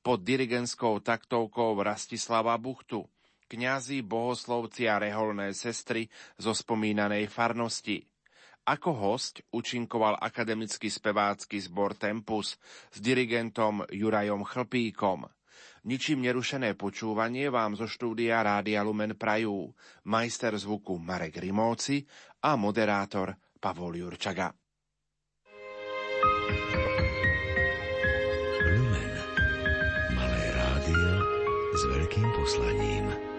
pod dirigenskou taktovkou Rastislava Buchtu, kňazi, bohoslovci a reholné sestry zo spomínanej farnosti. Ako host účinkoval akademický spevácky zbor Tempus s dirigentom Jurajom Chlpíkom. Ničím nerušené počúvanie vám zo štúdia Rádia Lumen Prajú, majster zvuku Marek Rimóci a moderátor Pavol Jurčaga. Poslaním.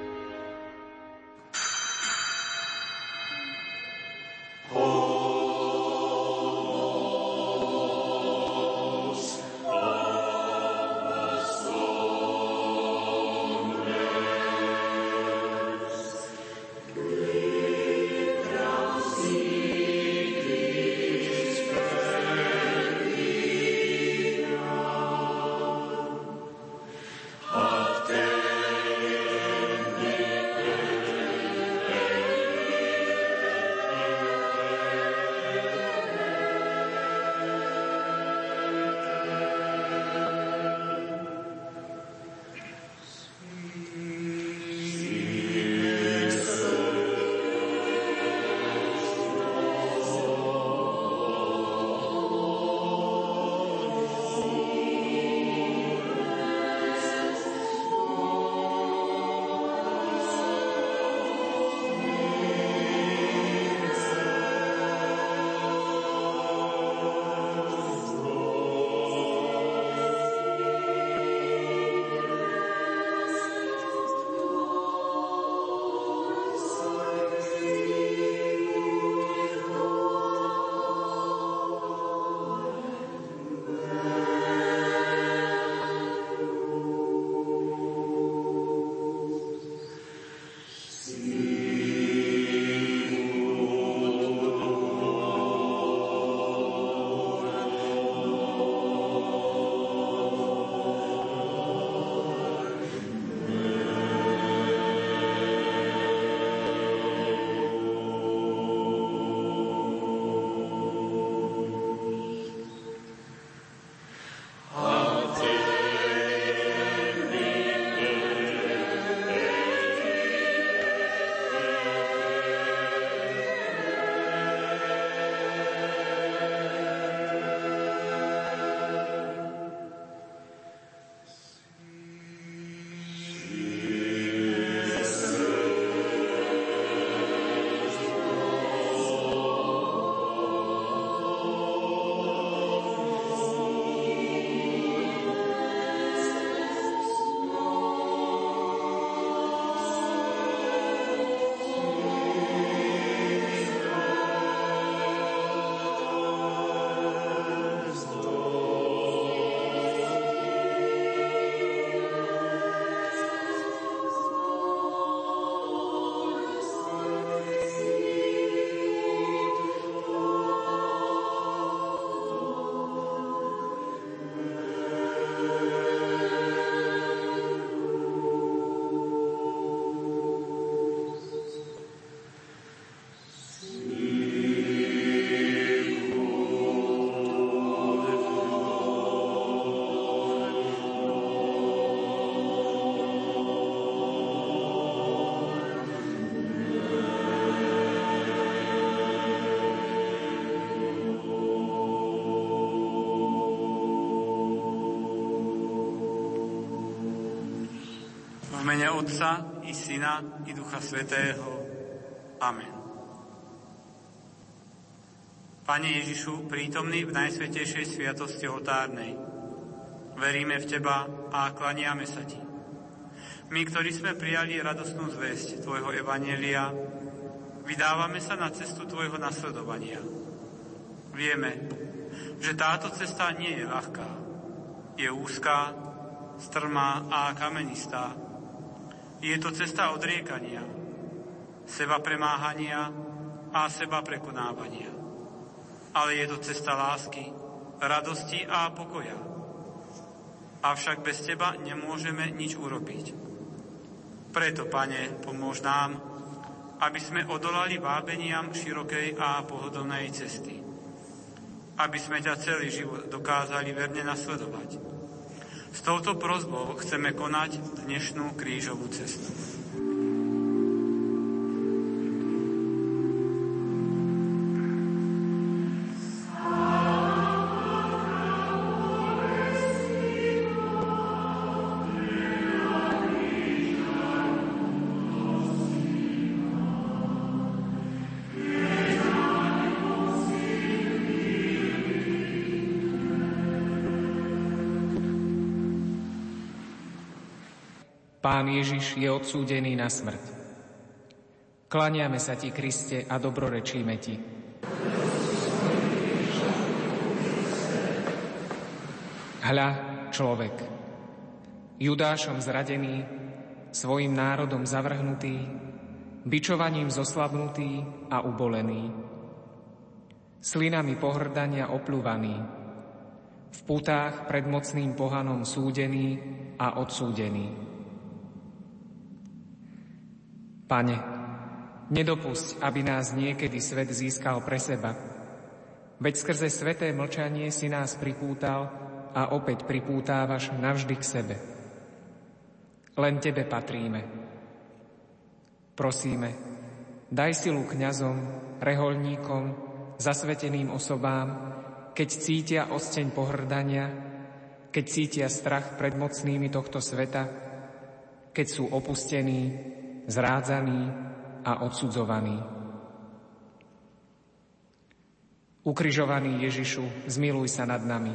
Mene Otca i Syna i Ducha Svetého. Amen. Pane Ježišu, prítomný v Najsvetejšej sviatosti oltárnej, veríme v Teba a klaniame sa Ti. My, ktorí sme prijali radostnú zväzť Tvojho Evanelia, vydávame sa na cestu Tvojho nasledovania. Vieme, že táto cesta nie je ľahká. Je úzká, strmá a kamenistá, je to cesta odriekania, seba premáhania a seba prekonávania. Ale je to cesta lásky, radosti a pokoja. Avšak bez Teba nemôžeme nič urobiť. Preto, Pane, pomôž nám, aby sme odolali vábeniam širokej a pohodlnej cesty. Aby sme ťa celý život dokázali verne nasledovať. S touto prozbou chceme konať dnešnú krížovú cestu. Pán Ježiš je odsúdený na smrť. Klaniame sa Ti, Kriste, a dobrorečíme Ti. Hľa, človek, Judášom zradený, svojim národom zavrhnutý, bičovaním zoslabnutý a ubolený, slinami pohrdania oplúvaný, v putách pred mocným pohanom súdený a odsúdený. Pane, nedopusť, aby nás niekedy svet získal pre seba. Veď skrze sveté mlčanie si nás pripútal a opäť pripútávaš navždy k sebe. Len Tebe patríme. Prosíme, daj silu kňazom, reholníkom, zasveteným osobám, keď cítia osteň pohrdania, keď cítia strach pred mocnými tohto sveta, keď sú opustení, zrádzaný a odsudzovaný. Ukrižovaný Ježišu, zmiluj sa nad nami.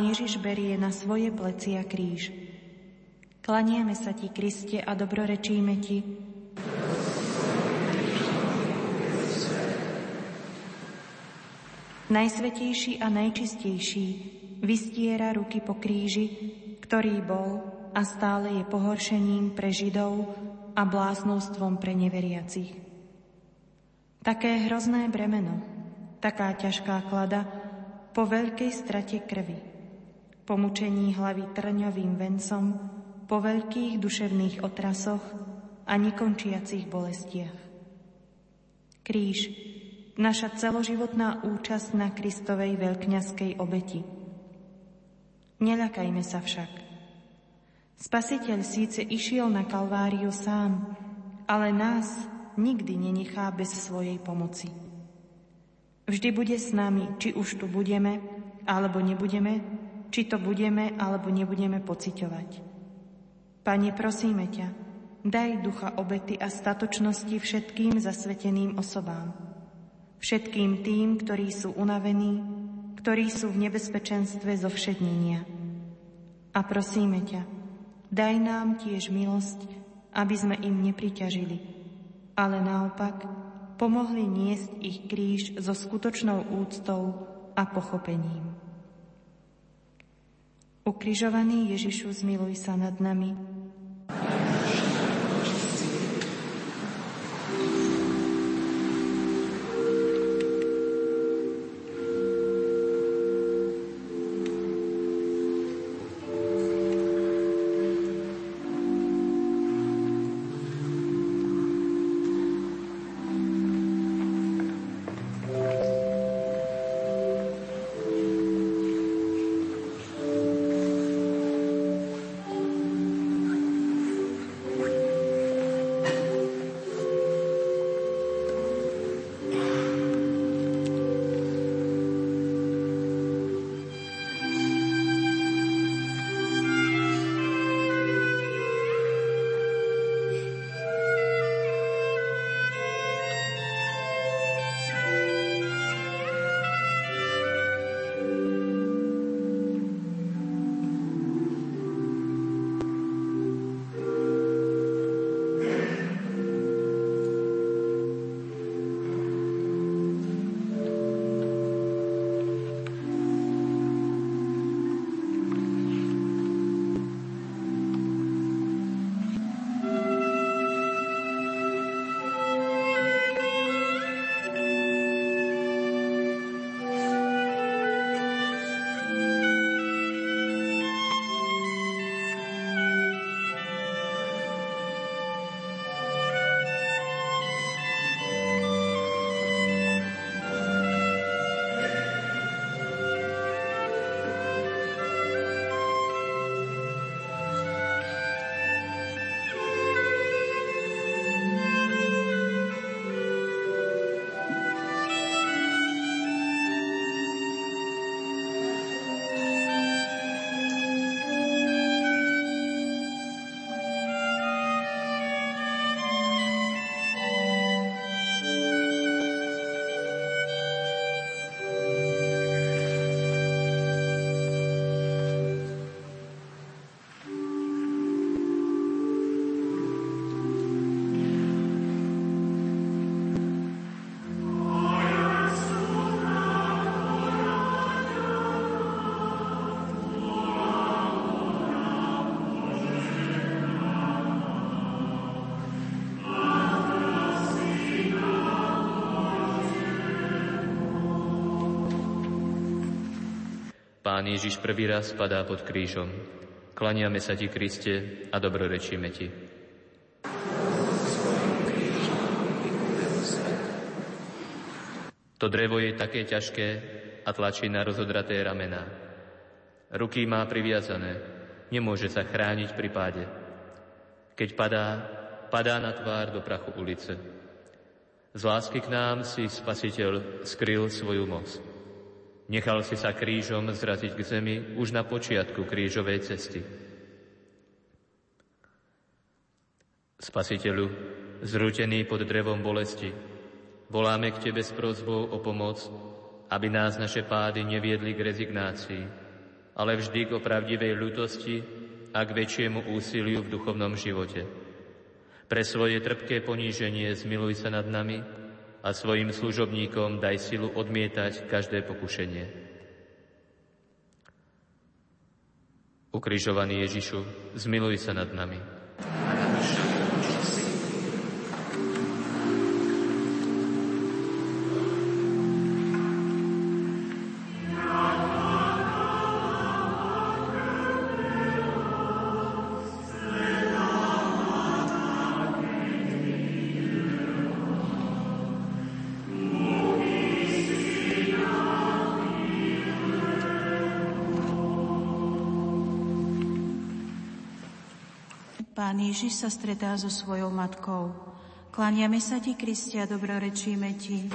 Pán Ježiš berie na svoje plecia kríž. Klaniame sa Ti, Kriste, a dobrorečíme Ti. Najsvetejší a najčistejší vystiera ruky po kríži, ktorý bol a stále je pohoršením pre Židov a bláznostvom pre neveriacich. Také hrozné bremeno, taká ťažká klada, po veľkej strate krvi, po mučení hlavy trňovým vencom, po veľkých duševných otrasoch a nekončiacich bolestiach. Kríž, naša celoživotná účasť na Kristovej veľkňaskej obeti. Neľakajme sa však. Spasiteľ síce išiel na Kalváriu sám, ale nás nikdy nenechá bez svojej pomoci. Vždy bude s nami, či už tu budeme, alebo nebudeme, či to budeme, alebo nebudeme pociťovať. Pane, prosíme ťa, daj ducha obety a statočnosti všetkým zasveteným osobám. Všetkým tým, ktorí sú unavení, ktorí sú v nebezpečenstve zo všednenia. A prosíme ťa, daj nám tiež milosť, aby sme im nepriťažili, ale naopak, pomohli niesť ich kríž so skutočnou úctou a pochopením. Ukrižovaný Ježišu, zmiluj sa nad nami, Pán Ježiš prvý raz padá pod krížom. Klaniame sa Ti, Kriste, a dobrorečíme Ti. To drevo je také ťažké a tlačí na rozodraté ramená. Ruky má priviazané, nemôže sa chrániť pri páde. Keď padá, padá na tvár do prachu ulice. Z lásky k nám si Spasiteľ skryl svoju moc. Nechal si sa krížom zraziť k zemi už na počiatku krížovej cesty. Spasiteľu, zrútený pod drevom bolesti, voláme k Tebe s prozbou o pomoc, aby nás naše pády neviedli k rezignácii, ale vždy k opravdivej ľutosti a k väčšiemu úsiliu v duchovnom živote. Pre svoje trpké poníženie zmiluj sa nad nami, a svojim služobníkom daj silu odmietať každé pokušenie. Ukrižovaný Ježišu, zmiluj sa nad nami. Ježiš sa stretá so svojou matkou. Klaniame sa Ti, Kristia, dobrorečíme Ti.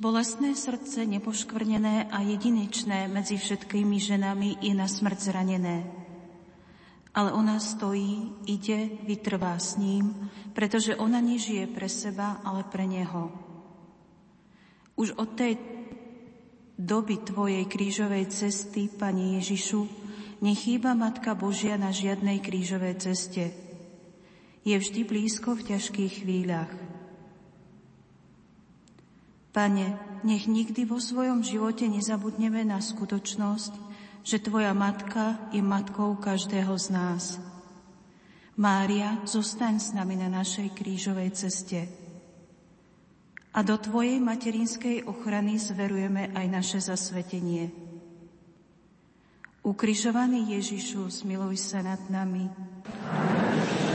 Bolestné srdce, nepoškvrnené a jedinečné medzi všetkými ženami je na smrť zranené. Ale ona stojí, ide, vytrvá s ním, pretože ona nežije pre seba, ale pre neho. Už od tej doby Tvojej krížovej cesty, Pani Ježišu, nechýba Matka Božia na žiadnej krížovej ceste. Je vždy blízko v ťažkých chvíľach. Pane, nech nikdy vo svojom živote nezabudneme na skutočnosť, že Tvoja Matka je Matkou každého z nás. Mária, zostaň s nami na našej krížovej ceste a do Tvojej materinskej ochrany zverujeme aj naše zasvetenie. Ukrižovaný Ježišu, smiluj sa nad nami. Amen.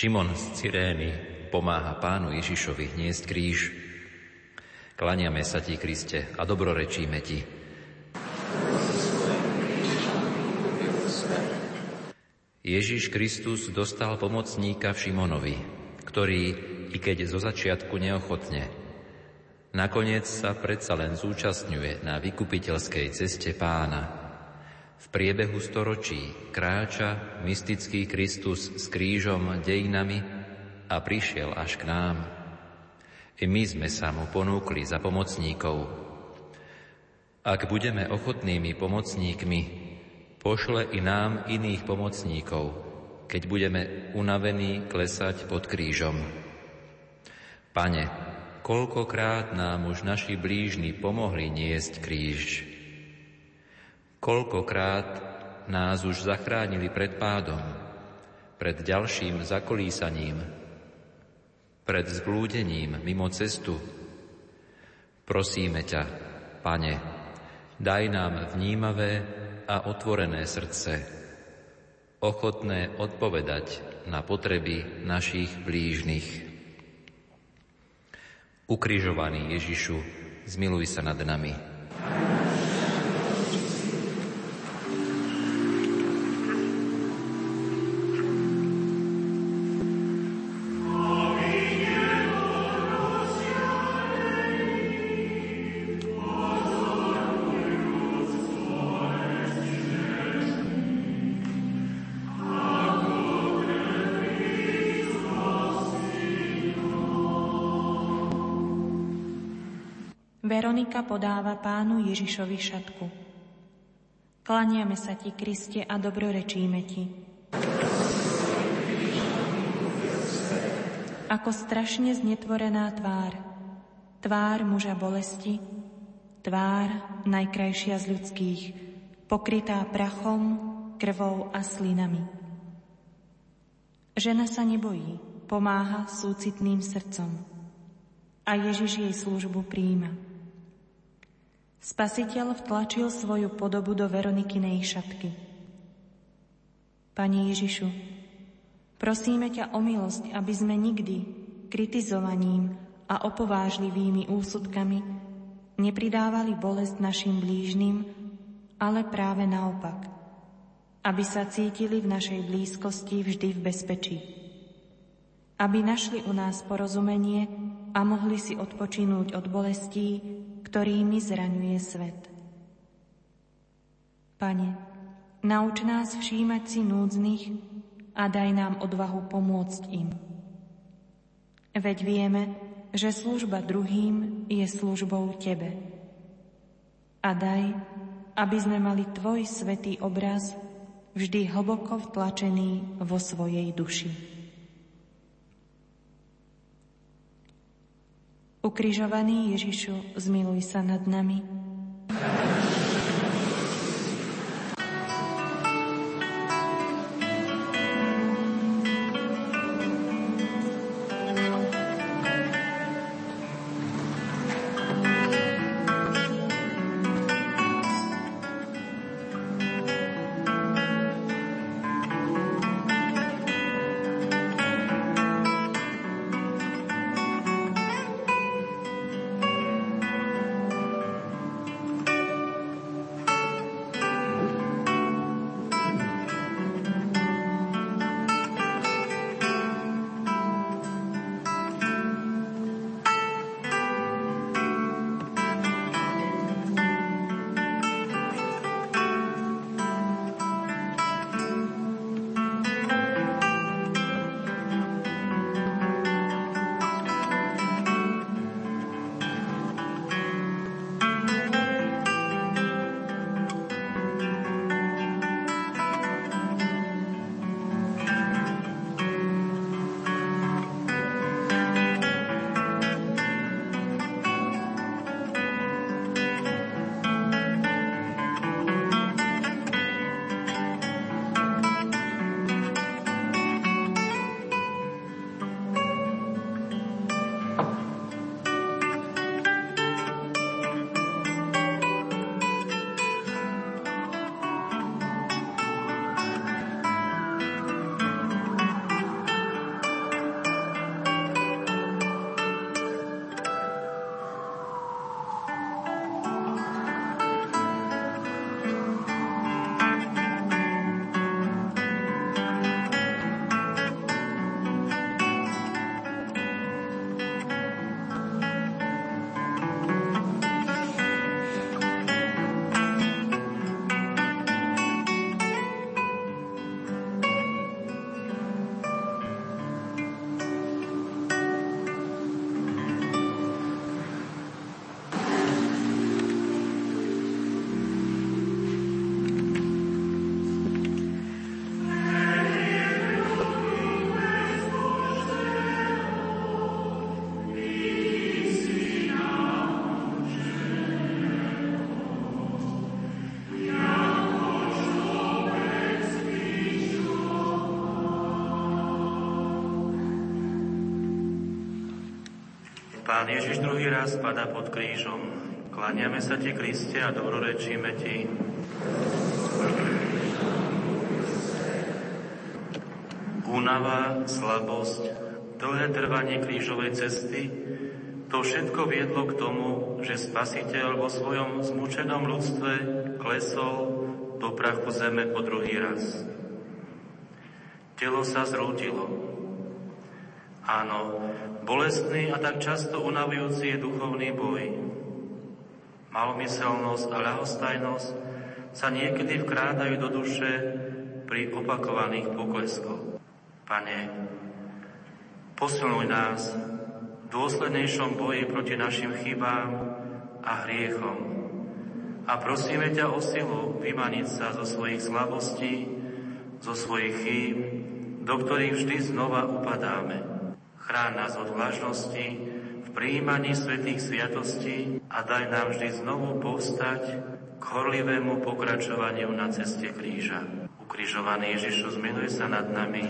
Šimon z Cyrény pomáha pánu Ježišovi niesť kríž. Klaniame sa ti, Kriste, a dobrorečíme ti. Ježiš Kristus dostal pomocníka v Šimonovi, ktorý, i keď zo začiatku neochotne, nakoniec sa predsa len zúčastňuje na vykupiteľskej ceste pána. V priebehu storočí kráča mystický Kristus s krížom dejinami a prišiel až k nám. I my sme sa mu ponúkli za pomocníkov. Ak budeme ochotnými pomocníkmi, pošle i nám iných pomocníkov, keď budeme unavení klesať pod krížom. Pane, koľkokrát nám už naši blížni pomohli niesť kríž. Koľkokrát nás už zachránili pred pádom, pred ďalším zakolísaním, pred zblúdením mimo cestu. Prosíme ťa, Pane, daj nám vnímavé a otvorené srdce, ochotné odpovedať na potreby našich blížnych. Ukrižovaný Ježišu, zmiluj sa nad nami. Podáva pánu Ježišovi šatku. Klaniame sa ti, Kriste, a dobrorečíme ti. Ako strašne znetvorená tvár, tvár muža bolesti, tvár najkrajšia z ľudských, pokrytá prachom, krvou a slinami. Žena sa nebojí, pomáha súcitným srdcom a Ježiš jej službu príjma. Spasiteľ vtlačil svoju podobu do Veronikinej šatky. Pani Ježišu, prosíme ťa o milosť, aby sme nikdy kritizovaním a opovážlivými úsudkami nepridávali bolesť našim blížnym, ale práve naopak, aby sa cítili v našej blízkosti vždy v bezpečí. Aby našli u nás porozumenie a mohli si odpočinúť od bolestí, ktorými zraňuje svet. Pane, nauč nás všímať si núdznych a daj nám odvahu pomôcť im. Veď vieme, že služba druhým je službou Tebe. A daj, aby sme mali Tvoj svetý obraz vždy hlboko vtlačený vo svojej duši. Ukrižovaný Ježišu, zmiluj sa nad nami. Pán Ježiš druhý raz pada pod krížom. Klaniame sa Ti, Kriste, a dobrorečíme Ti. Únava, slabosť, dlhé trvanie krížovej cesty, to všetko viedlo k tomu, že Spasiteľ vo svojom zmučenom ľudstve klesol do prachu zeme po druhý raz. Telo sa zrútilo. Áno, bolestný a tak často unavujúci je duchovný boj. Malomyselnosť a ľahostajnosť sa niekedy vkrádajú do duše pri opakovaných pokleskoch. Pane, posilnuj nás dôslednejšom boji proti našim chybám a hriechom. A prosíme ťa o silu vymaniť sa zo svojich slabostí, zo svojich chýb, do ktorých vždy znova upadáme. Chráň nás od vlažnosti, v príjmaní svetých sviatostí a daj nám vždy znovu povstať k horlivému pokračovaniu na ceste kríža. Ukrižovaný Ježišu, zmiluj sa nad nami.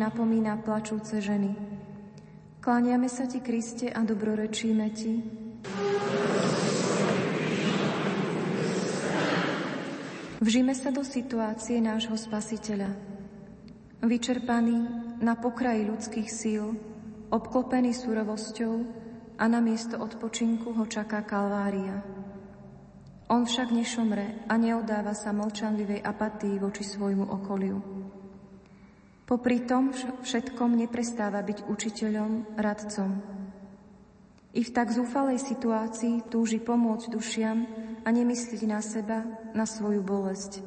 Napomína plačúce ženy. Kláňame sa Ti, Kriste, a dobrorečíme Ti. Vžime sa do situácie nášho Spasiteľa. Vyčerpaný na pokraji ľudských síl, obklopený surovosťou a na miesto odpočinku ho čaká Kalvária. On však nešomre a neodáva sa mlčanlivej apatii voči svojmu okoliu. Popri tom všetkom neprestáva byť učiteľom, radcom. I v tak zúfalej situácii túži pomôcť dušiam a nemyslieť na seba, na svoju bolesť.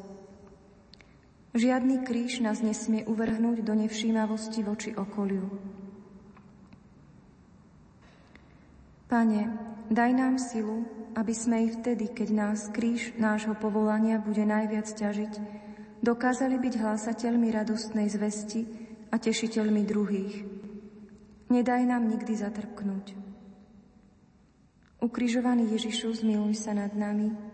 Žiadny kríž nás nesmie uvrhnúť do nevšímavosti voči okoliu. Pane, daj nám silu, aby sme i vtedy, keď nás kríž nášho povolania bude najviac ťažiť, dokázali byť hlásateľmi radostnej zvesti a tešiteľmi druhých. Nedaj nám nikdy zatrpknúť. Ukrižovaný Ježišu, zmiluj sa nad nami.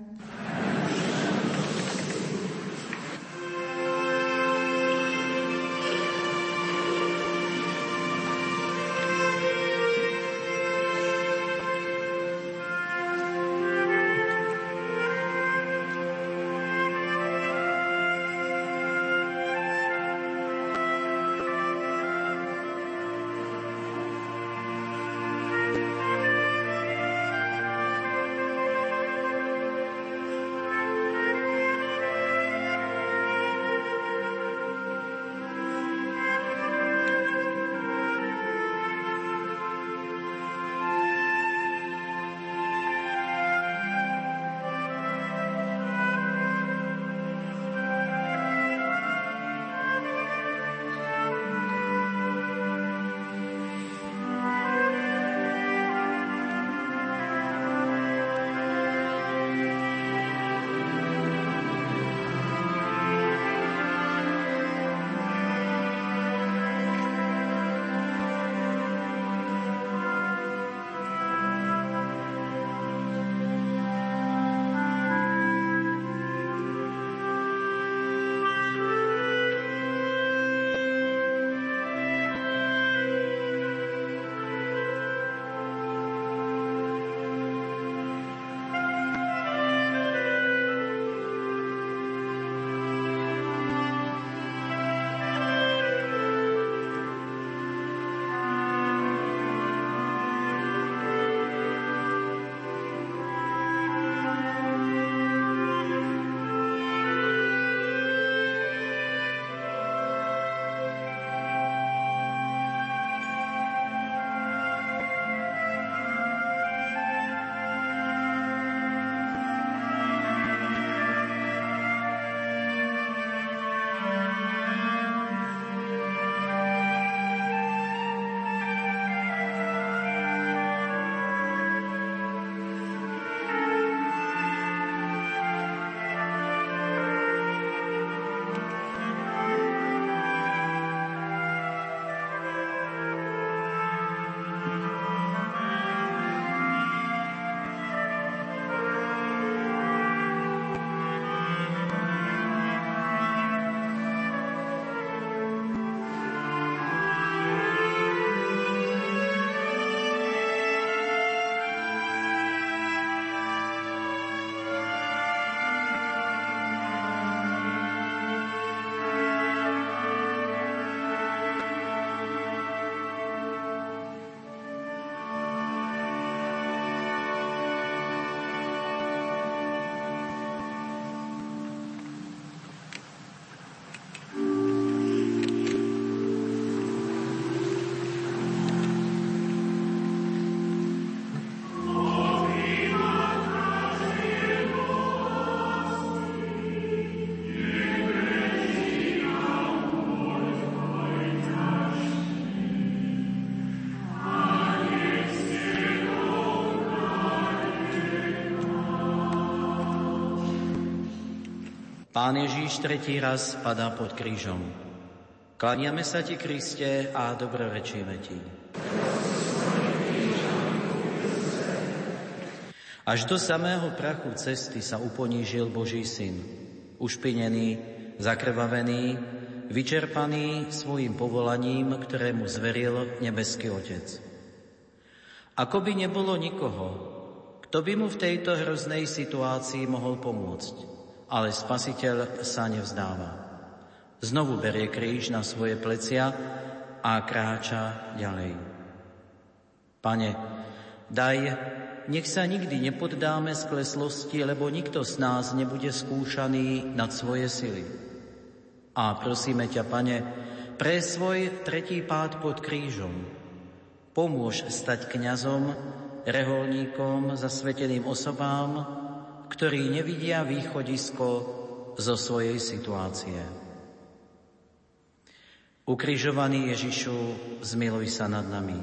Pán Ježíš tretí raz padá pod krížom. Klaniame sa ti, Kriste, a dobrorečíme ti. Až do samého prachu cesty sa uponížil Boží syn, ušpinený, zakrvavený, vyčerpaný svojim povolaním, ktorému zveril nebeský Otec. Ako by nebolo nikoho, kto by mu v tejto hroznej situácii mohol pomôcť ale spasiteľ sa nevzdáva. Znovu berie kríž na svoje plecia a kráča ďalej. Pane, daj, nech sa nikdy nepoddáme skleslosti, lebo nikto z nás nebude skúšaný nad svoje sily. A prosíme ťa, Pane, pre svoj tretí pád pod krížom pomôž stať kňazom, reholníkom, zasveteným osobám, ktorí nevidia východisko zo svojej situácie. Ukrižovaný Ježišu, zmiluj sa nad nami.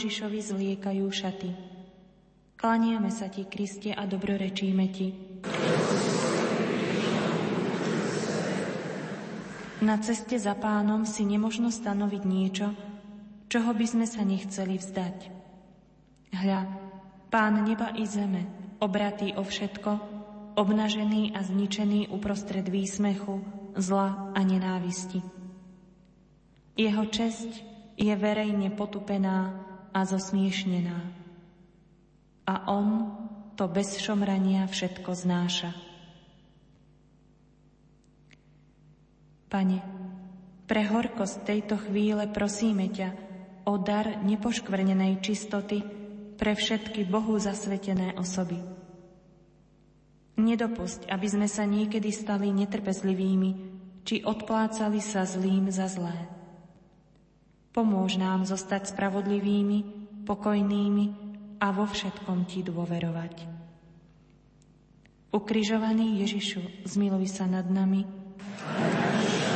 Ježišovi zliekajú šaty. Klaniame sa Ti, Kriste, a dobrorečíme Ti. Na ceste za pánom si nemožno stanoviť niečo, čoho by sme sa nechceli vzdať. Hľa, pán neba i zeme, obratý o všetko, obnažený a zničený uprostred výsmechu, zla a nenávisti. Jeho česť je verejne potupená a zosmiešnená. A on to bez šomrania všetko znáša. Pane, pre horkosť tejto chvíle prosíme ťa o dar nepoškvrnenej čistoty pre všetky Bohu zasvetené osoby. Nedopusť, aby sme sa niekedy stali netrpezlivými, či odplácali sa zlým za zlé. Pomôž nám zostať spravodlivými, pokojnými a vo všetkom Ti dôverovať. Ukrižovaný Ježišu, zmiluj sa nad nami. Amen.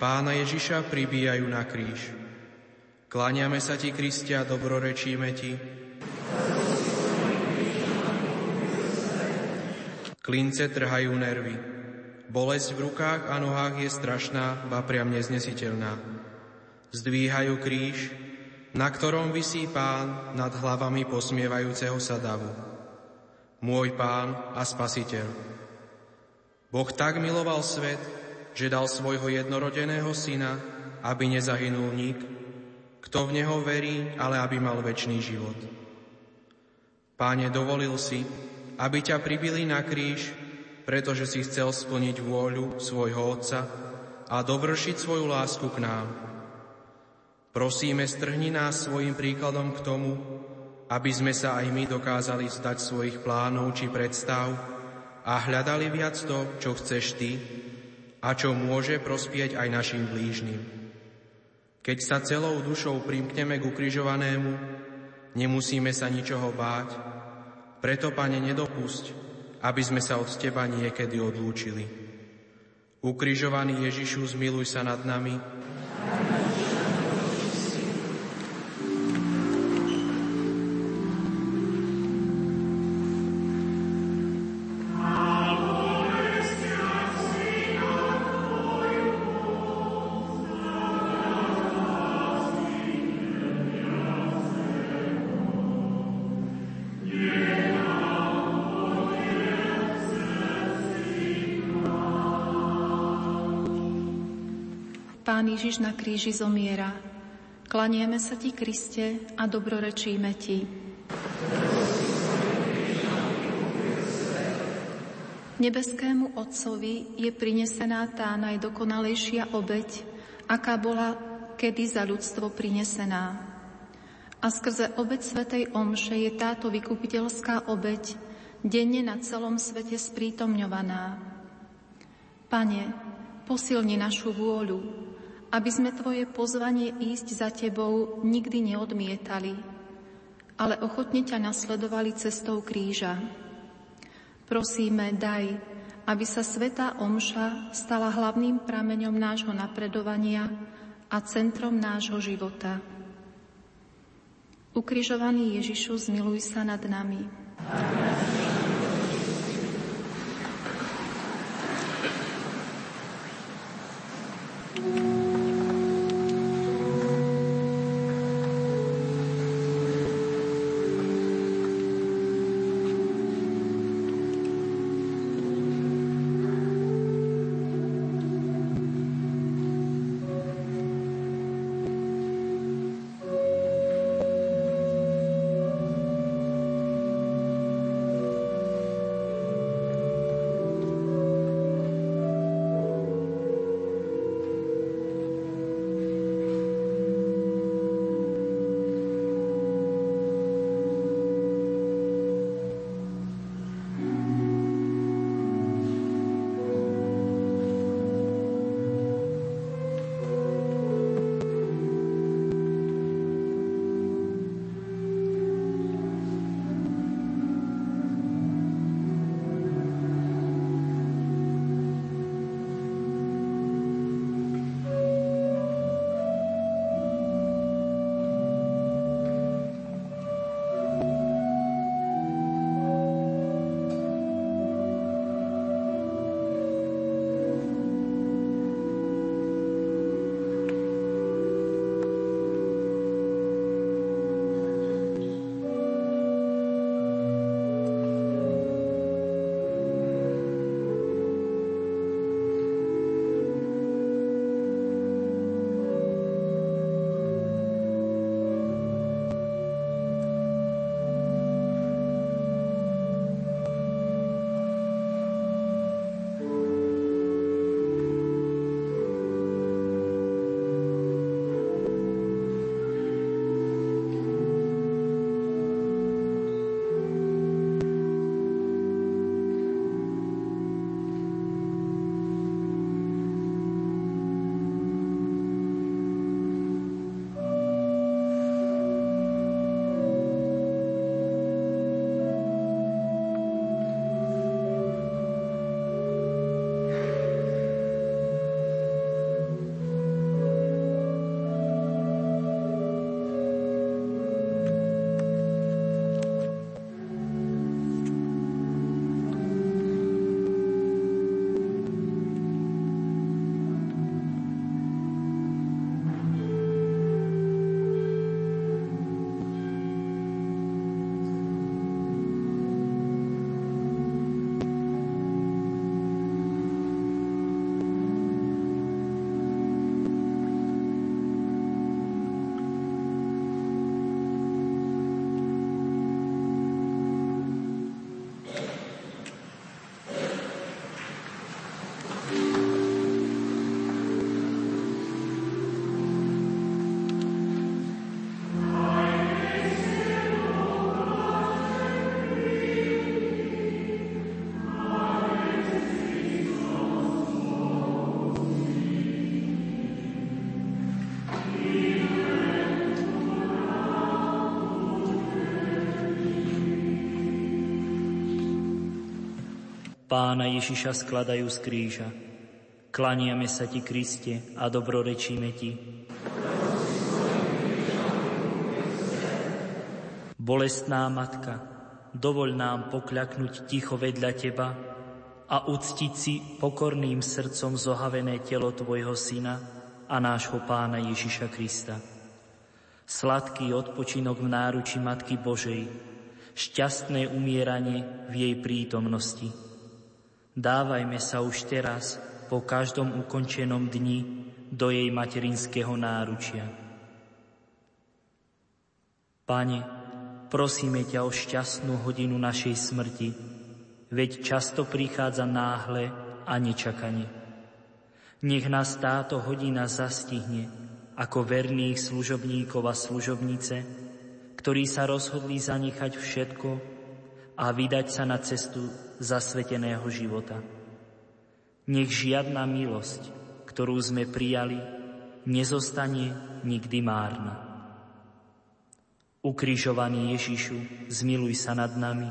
Pána Ježiša pribíjajú na kríž. Kláňame sa ti, Kristia, dobrorečíme ti. Klince trhajú nervy. Bolesť v rukách a nohách je strašná, ba priam neznesiteľná. Zdvíhajú kríž, na ktorom vysí pán nad hlavami posmievajúceho sa davu. Môj pán a spasiteľ. Boh tak miloval svet, že dal svojho jednorodeného syna, aby nezahynul nik, kto v neho verí, ale aby mal väčší život. Páne, dovolil si, aby ťa pribili na kríž, pretože si chcel splniť vôľu svojho Otca a dovršiť svoju lásku k nám. Prosíme, strhni nás svojim príkladom k tomu, aby sme sa aj my dokázali zdať svojich plánov či predstav a hľadali viac to, čo chceš Ty a čo môže prospieť aj našim blížnym. Keď sa celou dušou primkneme k ukrižovanému, nemusíme sa ničoho báť, preto, Pane, nedopusť, aby sme sa od Teba niekedy odlúčili. Ukrižovaný Ježišu, zmiluj sa nad nami. Amen. Ježiš na kríži zomiera. Klanieme sa Ti, Kriste, a dobrorečíme Ti. Nebeskému Otcovi je prinesená tá najdokonalejšia obeď, aká bola kedy za ľudstvo prinesená. A skrze obeď Svetej Omše je táto vykupiteľská obeď denne na celom svete sprítomňovaná. Pane, posilni našu vôľu, aby sme Tvoje pozvanie ísť za Tebou nikdy neodmietali, ale ochotne ťa nasledovali cestou kríža. Prosíme, daj, aby sa Sveta Omša stala hlavným prameňom nášho napredovania a centrom nášho života. Ukrižovaný Ježišu, zmiluj sa nad nami. Amen. Pána Ježiša skladajú z kríža. Klaniame sa Ti, Kriste, a dobrorečíme Ti. Bolestná Matka, dovoľ nám pokľaknúť ticho vedľa Teba a uctiť si pokorným srdcom zohavené telo Tvojho Syna a nášho Pána Ježiša Krista. Sladký odpočinok v náruči Matky Božej, šťastné umieranie v jej prítomnosti. Dávajme sa už teraz, po každom ukončenom dni, do jej materinského náručia. Pane, Prosíme ťa o šťastnú hodinu našej smrti, veď často prichádza náhle a nečakane. Nech nás táto hodina zastihne ako verných služobníkov a služobnice, ktorí sa rozhodli zanechať všetko a vydať sa na cestu zasveteného života. Nech žiadna milosť, ktorú sme prijali, nezostane nikdy márna. Ukrižovaný Ježišu, zmiluj sa nad nami.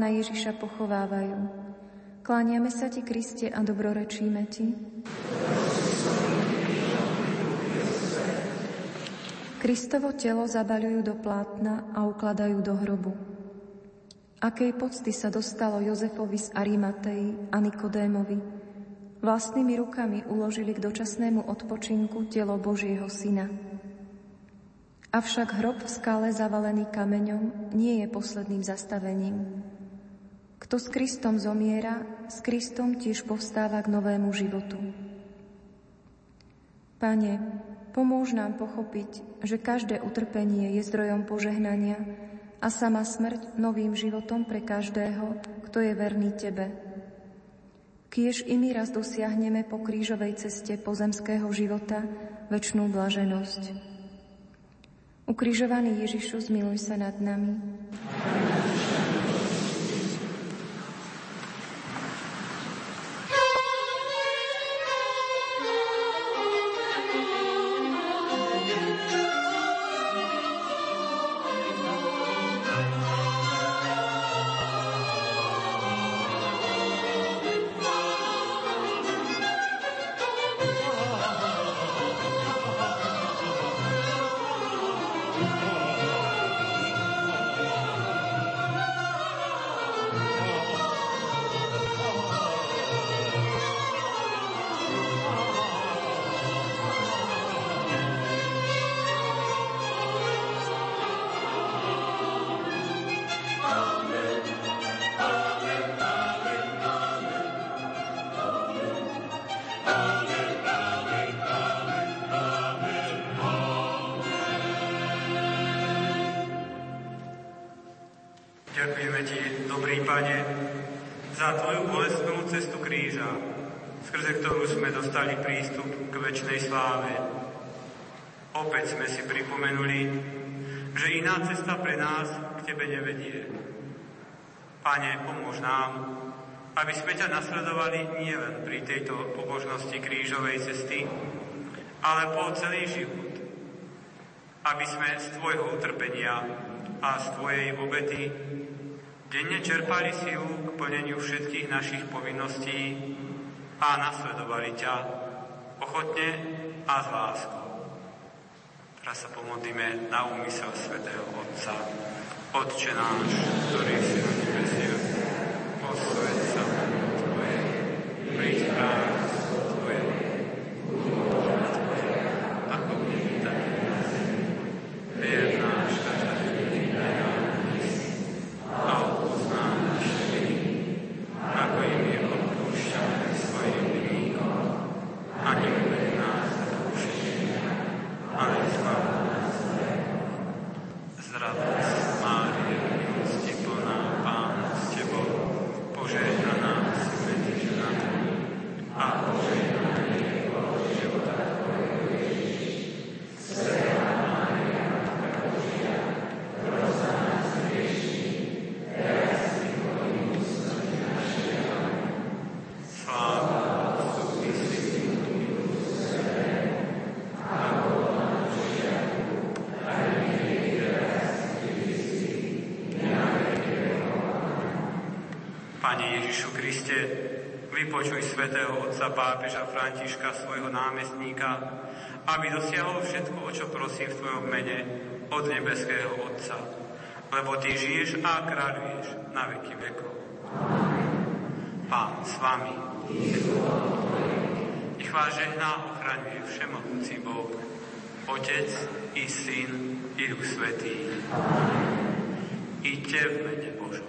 Pána Ježiša pochovávajú. Kláňame sa Ti, Kriste, a dobrorečíme Ti. Kristovo telo zabaľujú do plátna a ukladajú do hrobu. Akej pocty sa dostalo Jozefovi z Arimatei a Nikodémovi. Vlastnými rukami uložili k dočasnému odpočinku telo Božieho Syna. Avšak hrob v skale zavalený kameňom nie je posledným zastavením. Kto s Kristom zomiera, s Kristom tiež povstáva k novému životu. Pane, pomôž nám pochopiť, že každé utrpenie je zdrojom požehnania a sama smrť novým životom pre každého, kto je verný Tebe. Kiež i my raz dosiahneme po krížovej ceste pozemského života väčšnú blaženosť. Ukrižovaný Ježišu, zmiluj sa nad nami. Pane, pomôž nám, aby sme ťa nasledovali nielen pri tejto pobožnosti krížovej cesty, ale po celý život. Aby sme z Tvojho utrpenia a z Tvojej obety denne čerpali silu k plneniu všetkých našich povinností a nasledovali ťa ochotne a s láskou. Teraz sa pomodlíme na úmysel svätého Otca. Otče náš, ktorý si na nebesiach, posved sa Tvoje, príď Tvoje, Tvoje, ako v tak na zemi. náš a naše viny, ako im je odpúšťané svojim vinníkom. A nás ale zbav nás Mária, milosti plná, Pane Ježišu Kriste, vypočuj svätého otca pápeža Františka, svojho námestníka, aby dosiahol všetko, o čo prosí v Tvojom mene od nebeského Otca. Lebo Ty žiješ a kráľuješ na veky vekov. Pán s Vami. Nech vás žehná ochraňuje všemohúci Boh, Otec i Syn i Duch Svetý. Iďte v mene Božom.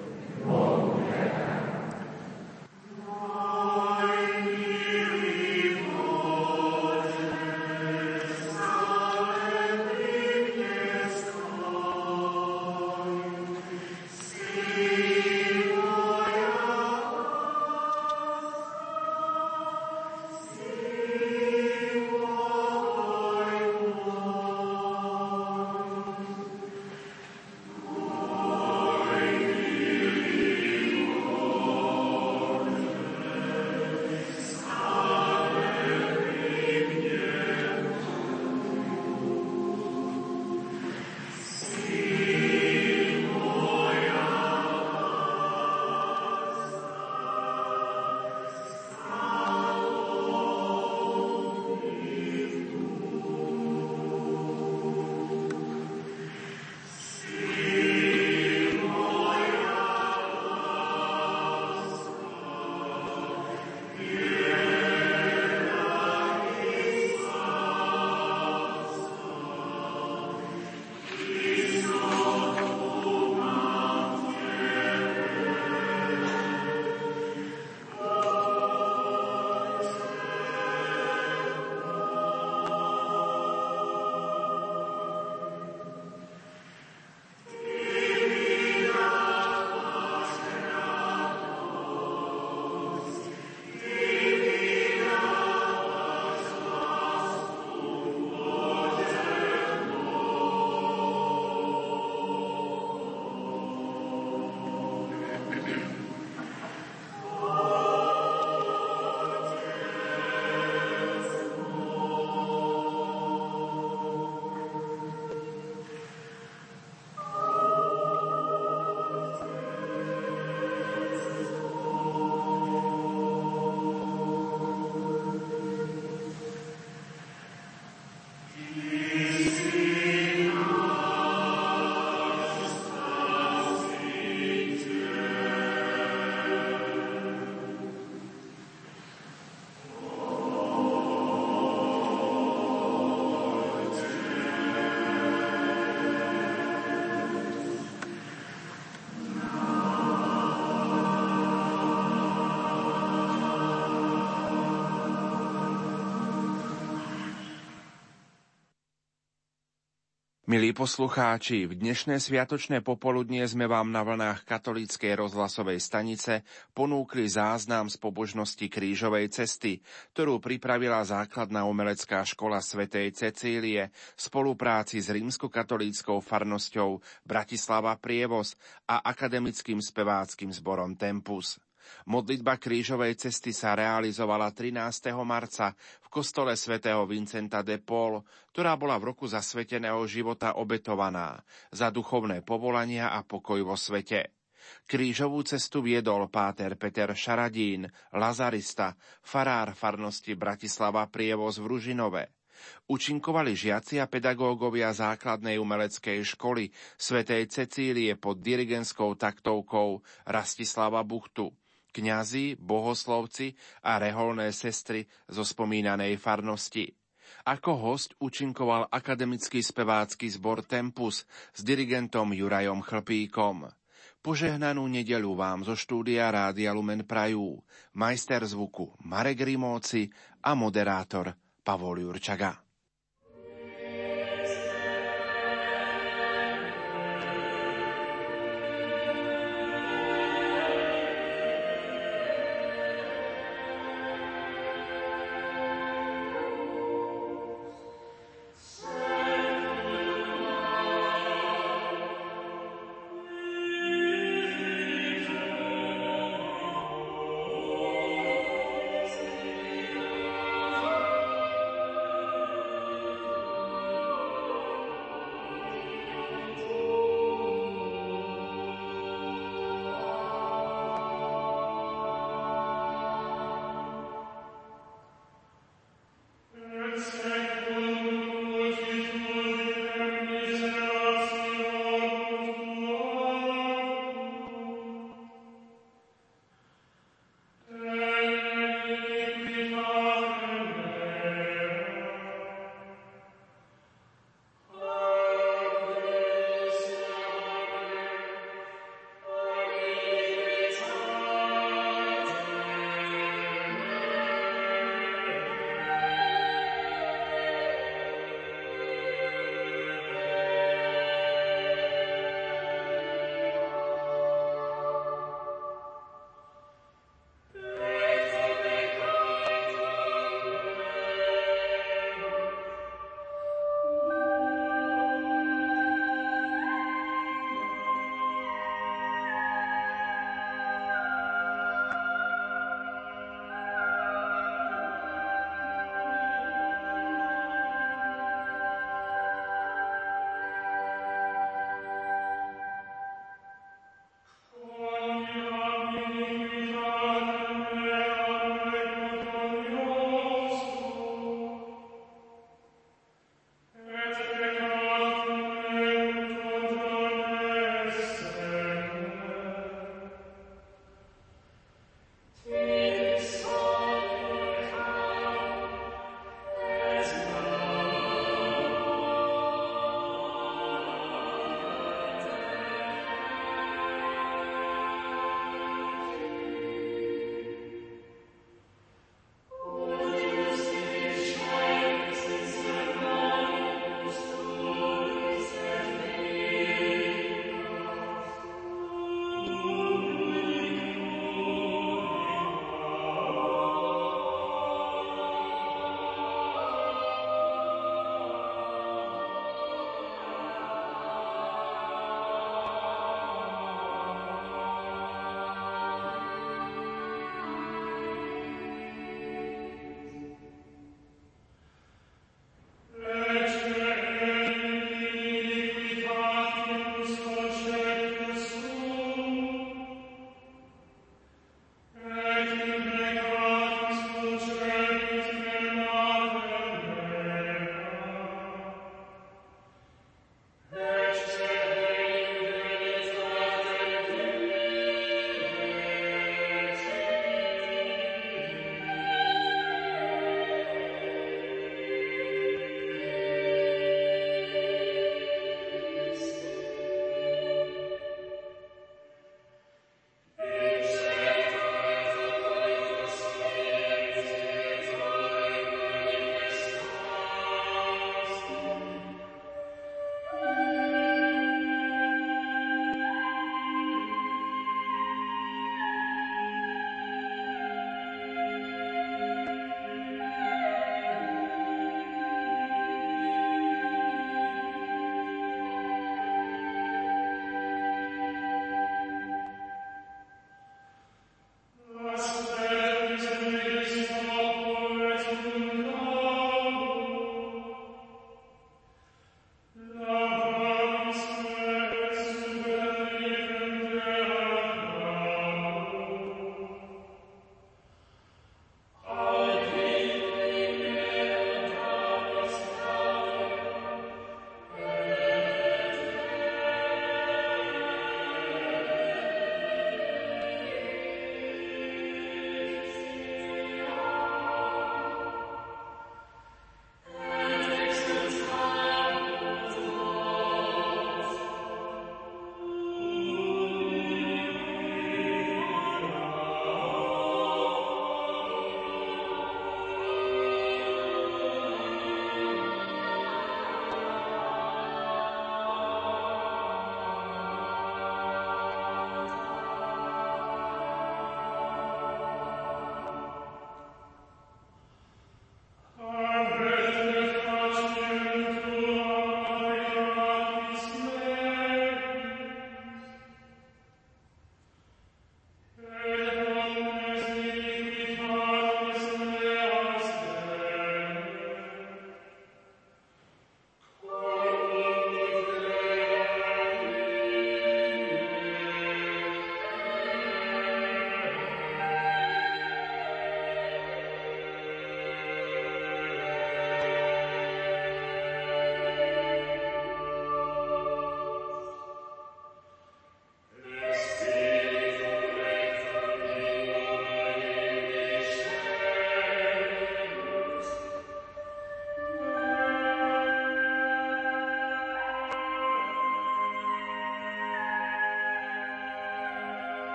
Milí poslucháči, v dnešné sviatočné popoludnie sme vám na vlnách katolíckej rozhlasovej stanice ponúkli záznam z pobožnosti krížovej cesty, ktorú pripravila základná umelecká škola svätej Cecílie v spolupráci s rímskokatolíckou farnosťou Bratislava Prievoz a akademickým speváckým zborom Tempus. Modlitba krížovej cesty sa realizovala 13. marca v kostole svätého Vincenta de Paul, ktorá bola v roku zasveteného života obetovaná za duchovné povolania a pokoj vo svete. Krížovú cestu viedol páter Peter Šaradín, lazarista, farár farnosti Bratislava Prievoz v Ružinove. Učinkovali žiaci a pedagógovia základnej umeleckej školy svätej Cecílie pod dirigentskou taktovkou Rastislava Buchtu kňazi, bohoslovci a reholné sestry zo spomínanej farnosti. Ako host účinkoval akademický spevácky zbor Tempus s dirigentom Jurajom Chlpíkom. Požehnanú nedelu vám zo štúdia Rádia Lumen Prajú, majster zvuku Marek Rimóci a moderátor Pavol Jurčaga.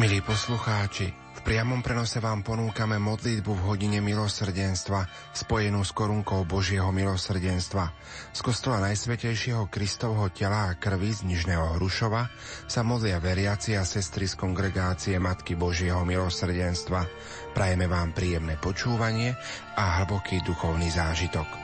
Milí poslucháči, v priamom prenose vám ponúkame modlitbu v hodine milosrdenstva spojenú s korunkou Božieho milosrdenstva. Z kostola Najsvetejšieho Kristovho tela a krvi z Nižného Hrušova sa modlia veriaci a sestry z kongregácie Matky Božieho milosrdenstva. Prajeme vám príjemné počúvanie a hlboký duchovný zážitok.